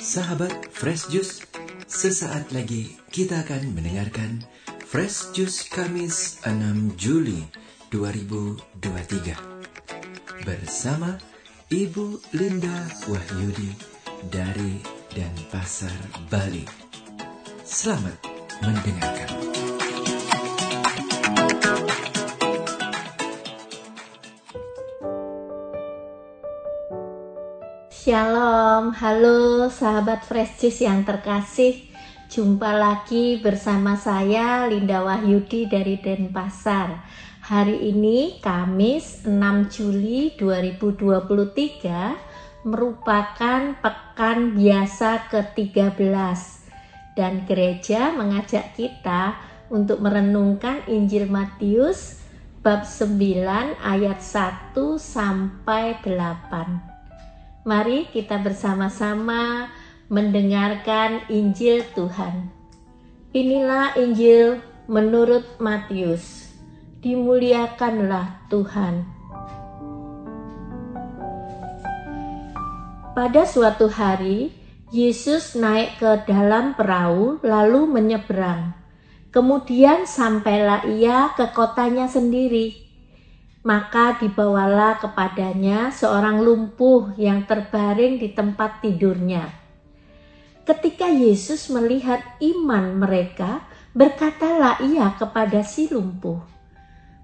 Sahabat Fresh Juice, sesaat lagi kita akan mendengarkan Fresh Juice Kamis 6 Juli 2023 bersama Ibu Linda Wahyudi dari Denpasar, Bali. Selamat mendengarkan. Shalom, halo sahabat Fresh Juice yang terkasih. Jumpa lagi bersama saya Linda Wahyudi dari Denpasar. Hari ini Kamis 6 Juli 2023 merupakan pekan biasa ke-13 dan gereja mengajak kita untuk merenungkan Injil Matius bab 9 ayat 1 sampai 8. Mari kita bersama-sama mendengarkan Injil Tuhan. Inilah Injil menurut Matius. Dimuliakanlah Tuhan. Pada suatu hari, Yesus naik ke dalam perahu lalu menyeberang. Kemudian sampailah ia ke kotanya sendiri maka dibawalah kepadanya seorang lumpuh yang terbaring di tempat tidurnya. Ketika Yesus melihat iman mereka, berkatalah ia kepada si lumpuh,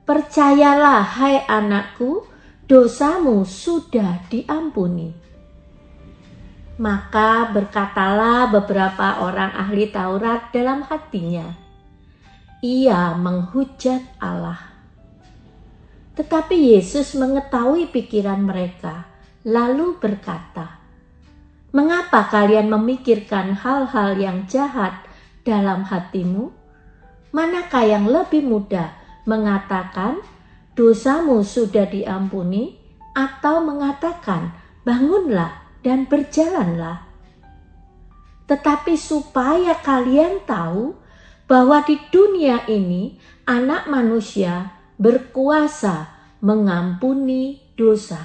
"Percayalah, hai anakku, dosamu sudah diampuni." Maka berkatalah beberapa orang ahli Taurat dalam hatinya, "Ia menghujat Allah." Tetapi Yesus mengetahui pikiran mereka, lalu berkata, "Mengapa kalian memikirkan hal-hal yang jahat dalam hatimu? Manakah yang lebih mudah mengatakan, 'Dosamu sudah diampuni', atau mengatakan, 'Bangunlah dan berjalanlah'?" Tetapi supaya kalian tahu bahwa di dunia ini Anak Manusia berkuasa mengampuni dosa.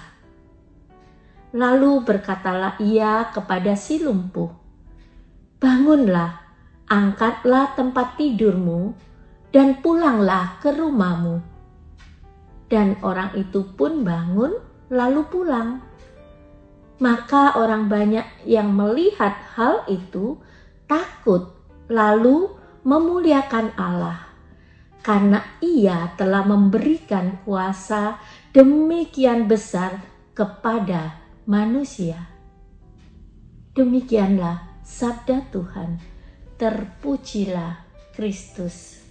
Lalu berkatalah ia kepada si lumpuh, "Bangunlah, angkatlah tempat tidurmu, dan pulanglah ke rumahmu." Dan orang itu pun bangun, lalu pulang. Maka orang banyak yang melihat hal itu takut, lalu memuliakan Allah karena ia telah memberikan kuasa demikian besar kepada manusia. Demikianlah sabda Tuhan. Terpujilah Kristus.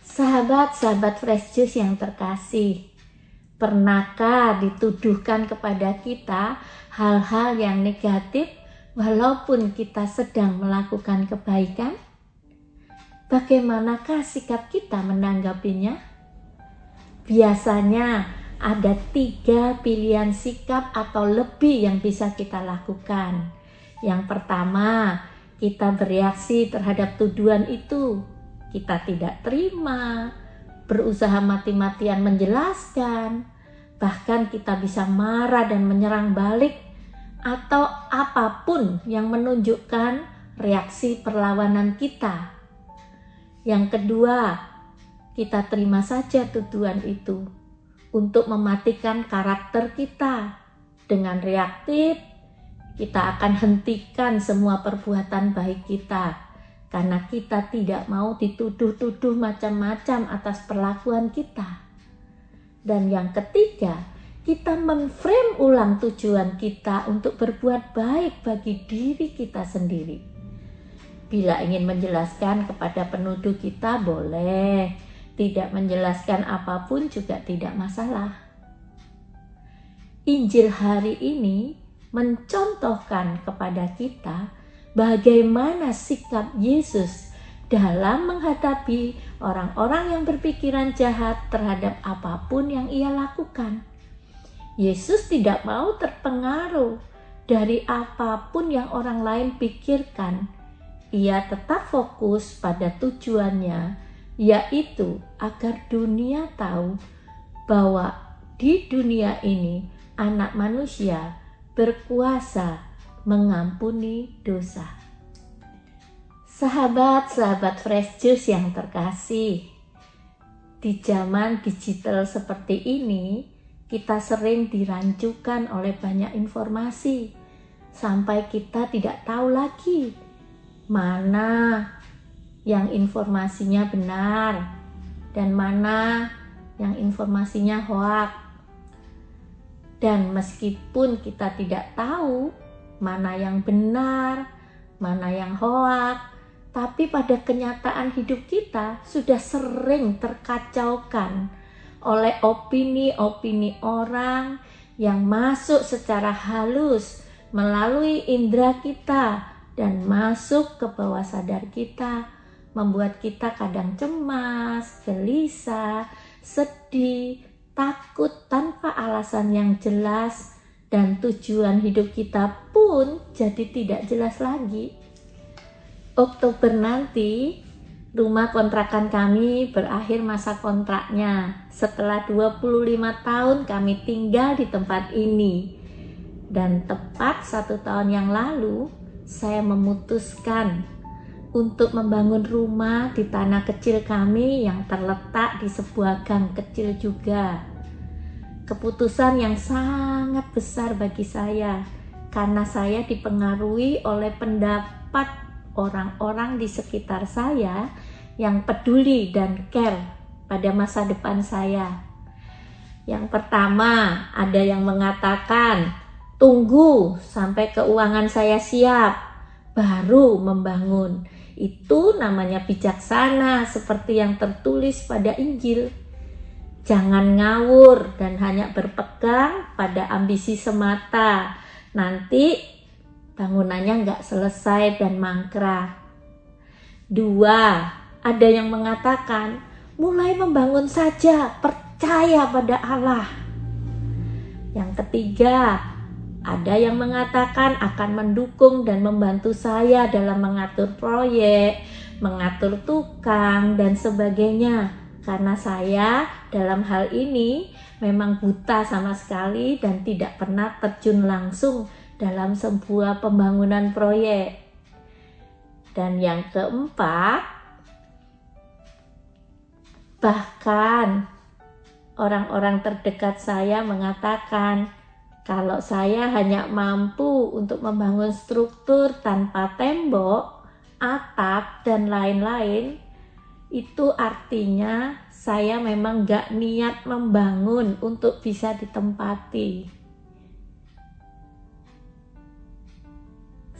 Sahabat-sahabat Fresh Juice yang terkasih, pernahkah dituduhkan kepada kita hal-hal yang negatif walaupun kita sedang melakukan kebaikan? Bagaimanakah sikap kita menanggapinya? Biasanya ada tiga pilihan sikap atau lebih yang bisa kita lakukan. Yang pertama, kita bereaksi terhadap tuduhan itu. Kita tidak terima, berusaha mati-matian menjelaskan, bahkan kita bisa marah dan menyerang balik, atau apa pun yang menunjukkan reaksi perlawanan kita yang kedua, kita terima saja tuduhan itu untuk mematikan karakter kita. Dengan reaktif, kita akan hentikan semua perbuatan baik kita karena kita tidak mau dituduh-tuduh macam-macam atas perlakuan kita. Dan yang ketiga, kita menframe ulang tujuan kita untuk berbuat baik bagi diri kita sendiri. Bila ingin menjelaskan kepada penuduh kita boleh, tidak menjelaskan apa pun juga tidak masalah. Injil hari ini mencontohkan kepada kita bagaimana sikap Yesus dalam menghadapi orang-orang yang berpikiran jahat terhadap apa pun yang ia lakukan. Yesus tidak mau terpengaruh dari apa pun yang orang lain pikirkan ia tetap fokus pada tujuannya, yaitu agar dunia tahu bahwa di dunia ini anak manusia berkuasa mengampuni dosa. Sahabat-sahabat Fresh Juice yang terkasih, di zaman digital seperti ini, kita sering dirancukan oleh banyak informasi sampai kita tidak tahu lagi mana yang informasinya benar dan mana yang informasinya hoak. Dan meskipun kita tidak tahu mana yang benar, mana yang hoak, tapi pada kenyataan hidup kita sudah sering terkacaukan oleh opini-opini orang yang masuk secara halus melalui indera kita dan masuk ke bawah sadar kita, membuat kita kadang cemas, gelisah, sedih, takut tanpa alasan yang jelas, dan tujuan hidup kita pun jadi tidak jelas lagi. Oktober nanti, rumah kontrakan kami berakhir masa kontraknya. Setelah 25 tahun kami tinggal di tempat ini. Dan tepat satu tahun yang lalu, saya memutuskan untuk membangun rumah di tanah kecil kami yang terletak di sebuah gang kecil juga. Keputusan yang sangat besar bagi saya karena saya dipengaruhi oleh pendapat orang-orang di sekitar saya yang peduli dan care pada masa depan saya. Yang pertama, ada yang mengatakan, "Tunggu sampai keuangan saya siap, baru membangun." Itu namanya bijaksana seperti yang tertulis pada Injil. Jangan ngawur dan hanya berpegang pada ambisi semata. Nanti bangunannya nggak selesai dan mangkrak. Dua, ada yang mengatakan mulai membangun saja, percaya pada Allah. Yang ketiga, ada yang mengatakan akan mendukung dan membantu saya dalam mengatur proyek, mengatur tukang, dan sebagainya. Karena saya dalam hal ini memang buta sama sekali dan tidak pernah terjun langsung dalam sebuah pembangunan proyek. Dan yang keempat, bahkan orang-orang terdekat saya mengatakan, kalau saya hanya mampu untuk membangun struktur tanpa tembok, atap, dan lain-lain, itu artinya saya memang gak niat membangun untuk bisa ditempati.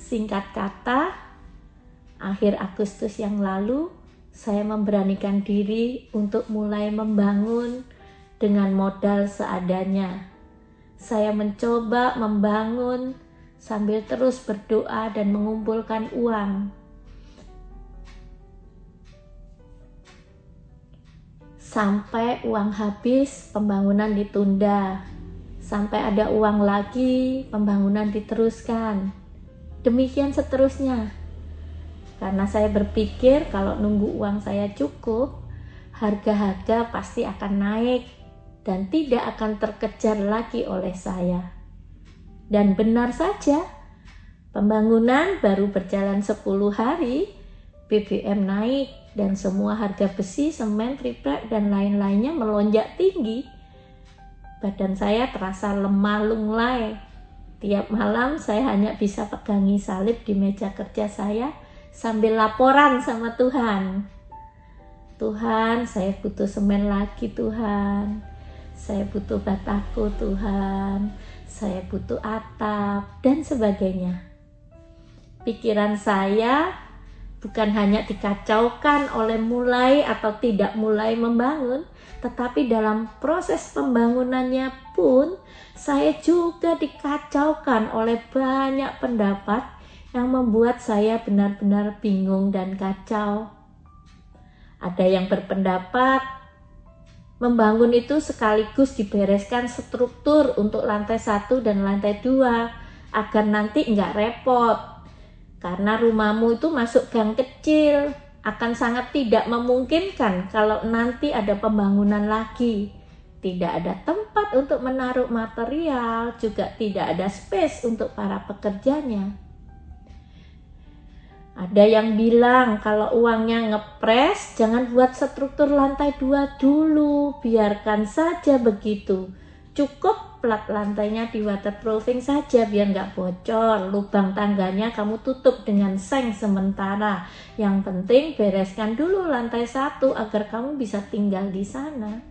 Singkat kata, akhir Agustus yang lalu, saya memberanikan diri untuk mulai membangun dengan modal seadanya saya mencoba membangun sambil terus berdoa dan mengumpulkan uang. Sampai uang habis, pembangunan ditunda. Sampai ada uang lagi, pembangunan diteruskan. Demikian seterusnya. Karena saya berpikir kalau nunggu uang saya cukup, harga-harga pasti akan naik dan tidak akan terkejar lagi oleh saya. Dan benar saja, pembangunan baru berjalan 10 hari, BBM naik dan semua harga besi, semen, triplek dan lain-lainnya melonjak tinggi. Badan saya terasa lemah lunglai. Tiap malam saya hanya bisa pegangi salib di meja kerja saya sambil laporan sama Tuhan. Tuhan, saya butuh semen lagi Tuhan saya butuh bataku Tuhan, saya butuh atap, dan sebagainya. Pikiran saya bukan hanya dikacaukan oleh mulai atau tidak mulai membangun, tetapi dalam proses pembangunannya pun saya juga dikacaukan oleh banyak pendapat yang membuat saya benar-benar bingung dan kacau. Ada yang berpendapat Membangun itu sekaligus dibereskan struktur untuk lantai satu dan lantai dua agar nanti nggak repot. Karena rumahmu itu masuk gang kecil, akan sangat tidak memungkinkan kalau nanti ada pembangunan lagi. tidak ada tempat untuk menaruh material, juga tidak ada space untuk para pekerjanya. Ada yang bilang kalau uangnya ngepres, jangan buat struktur lantai dua dulu, biarkan saja begitu. Cukup plat lantainya di waterproofing saja biar nggak bocor. Lubang tangganya kamu tutup dengan seng sementara. Yang penting bereskan dulu lantai satu agar kamu bisa tinggal di sana.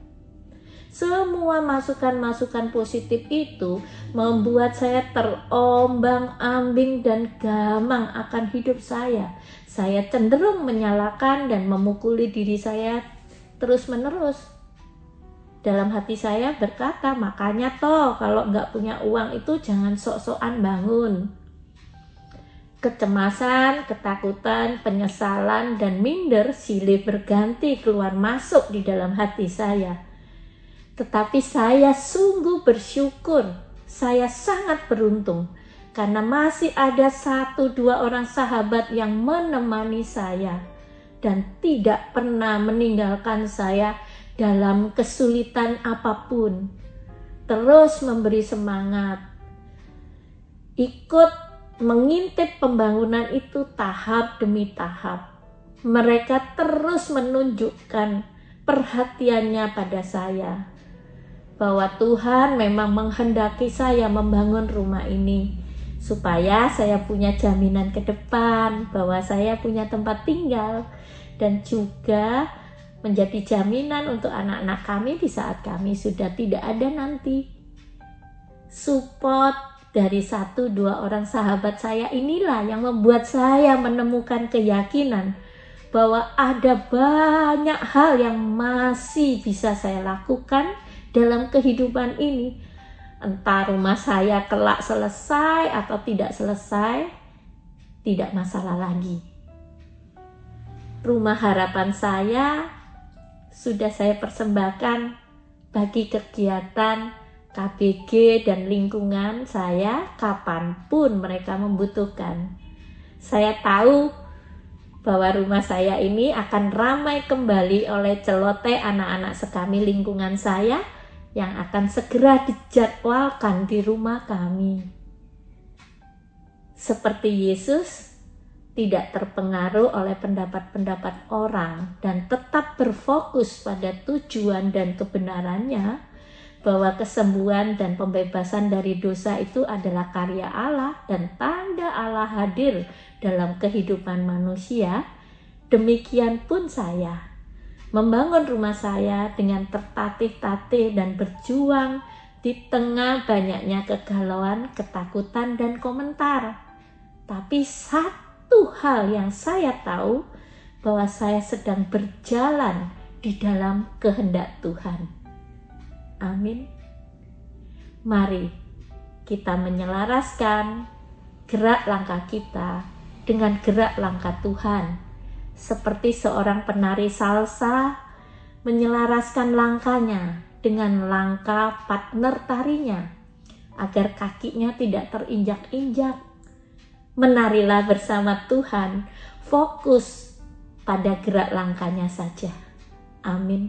Semua masukan-masukan positif itu membuat saya terombang-ambing dan gamang akan hidup saya. Saya cenderung menyalahkan dan memukuli diri saya terus-menerus. Dalam hati saya berkata, makanya toh kalau nggak punya uang itu jangan sok-sokan bangun. Kecemasan, ketakutan, penyesalan, dan minder silih berganti keluar masuk di dalam hati saya tetapi saya sungguh bersyukur, saya sangat beruntung karena masih ada satu dua orang sahabat yang menemani saya dan tidak pernah meninggalkan saya dalam kesulitan apa pun. Terus memberi semangat, ikut mengintip pembangunan itu tahap demi tahap. Mereka terus menunjukkan perhatiannya pada saya bahwa Tuhan memang menghendaki saya membangun rumah ini supaya saya punya jaminan ke depan bahwa saya punya tempat tinggal dan juga menjadi jaminan untuk anak-anak kami di saat kami sudah tidak ada nanti. Support dari satu dua orang sahabat saya inilah yang membuat saya menemukan keyakinan bahwa ada banyak hal yang masih bisa saya lakukan dalam kehidupan ini. Entah rumah saya kelak selesai atau tidak selesai, tidak masalah lagi. Rumah harapan saya sudah saya persembahkan bagi kegiatan KBG dan lingkungan saya kapan pun mereka membutuhkan. Saya tahu bahwa rumah saya ini akan ramai kembali oleh celote anak-anak sekami lingkungan saya yang akan segera dijadwalkan di rumah kami. Seperti Yesus, tidak terpengaruh oleh pendapat-pendapat orang dan tetap berfokus pada tujuan dan kebenarannya, bahwa kesembuhan dan pembebasan dari dosa itu adalah karya Allah dan tanda Allah hadir dalam kehidupan manusia. Demikian pun saya membangun rumah saya dengan tertatih-tatih dan berjuang di tengah banyaknya kegalauan, ketakutan, dan komentar. Tapi satu hal yang saya tahu bahwa saya sedang berjalan di dalam kehendak Tuhan. Amin. Mari kita menyelaraskan gerak langkah kita dengan gerak langkah Tuhan seperti seorang penari salsa menyelaraskan langkahnya dengan langkah partner tarinya agar kakinya tidak terinjak-injak. Menarilah bersama Tuhan, fokus pada gerak langkahnya saja. Amin.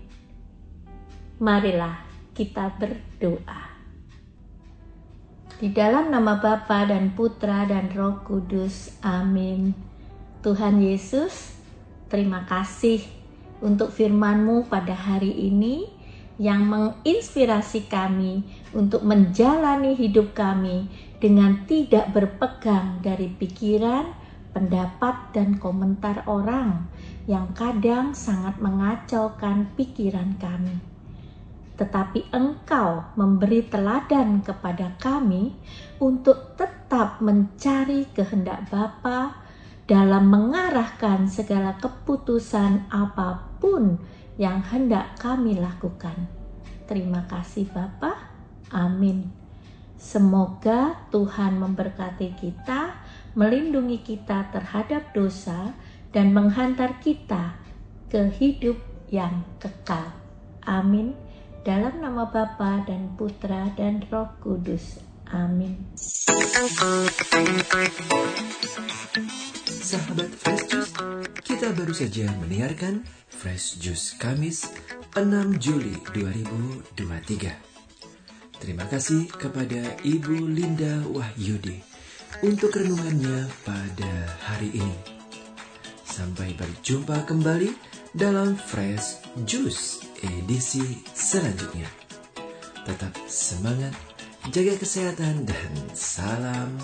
Marilah kita berdoa. Di dalam nama Bapa dan Putra dan Roh Kudus. Amin. Tuhan Yesus, Terima kasih untuk firman-Mu pada hari ini yang menginspirasi kami untuk menjalani hidup kami dengan tidak berpegang dari pikiran, pendapat, dan komentar orang yang kadang sangat mengacaukan pikiran kami. Tetapi Engkau memberi teladan kepada kami untuk tetap mencari kehendak Bapa dalam mengarahkan segala keputusan apa pun yang hendak kami lakukan. Terima kasih Bapak. Amin. Semoga Tuhan memberkati kita, melindungi kita terhadap dosa, dan menghantar kita ke hidup yang kekal. Amin. Dalam nama Bapa dan Putra dan Roh Kudus. Amin. Sahabat Fresh Juice, kita baru saja mendengarkan Fresh Juice Kamis 6 Juli 2023. Terima kasih kepada Ibu Linda Wahyudi untuk renungannya pada hari ini. Sampai berjumpa kembali dalam Fresh Juice edisi selanjutnya. Tetap semangat, jaga kesehatan, dan salam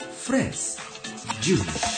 Fresh Juice.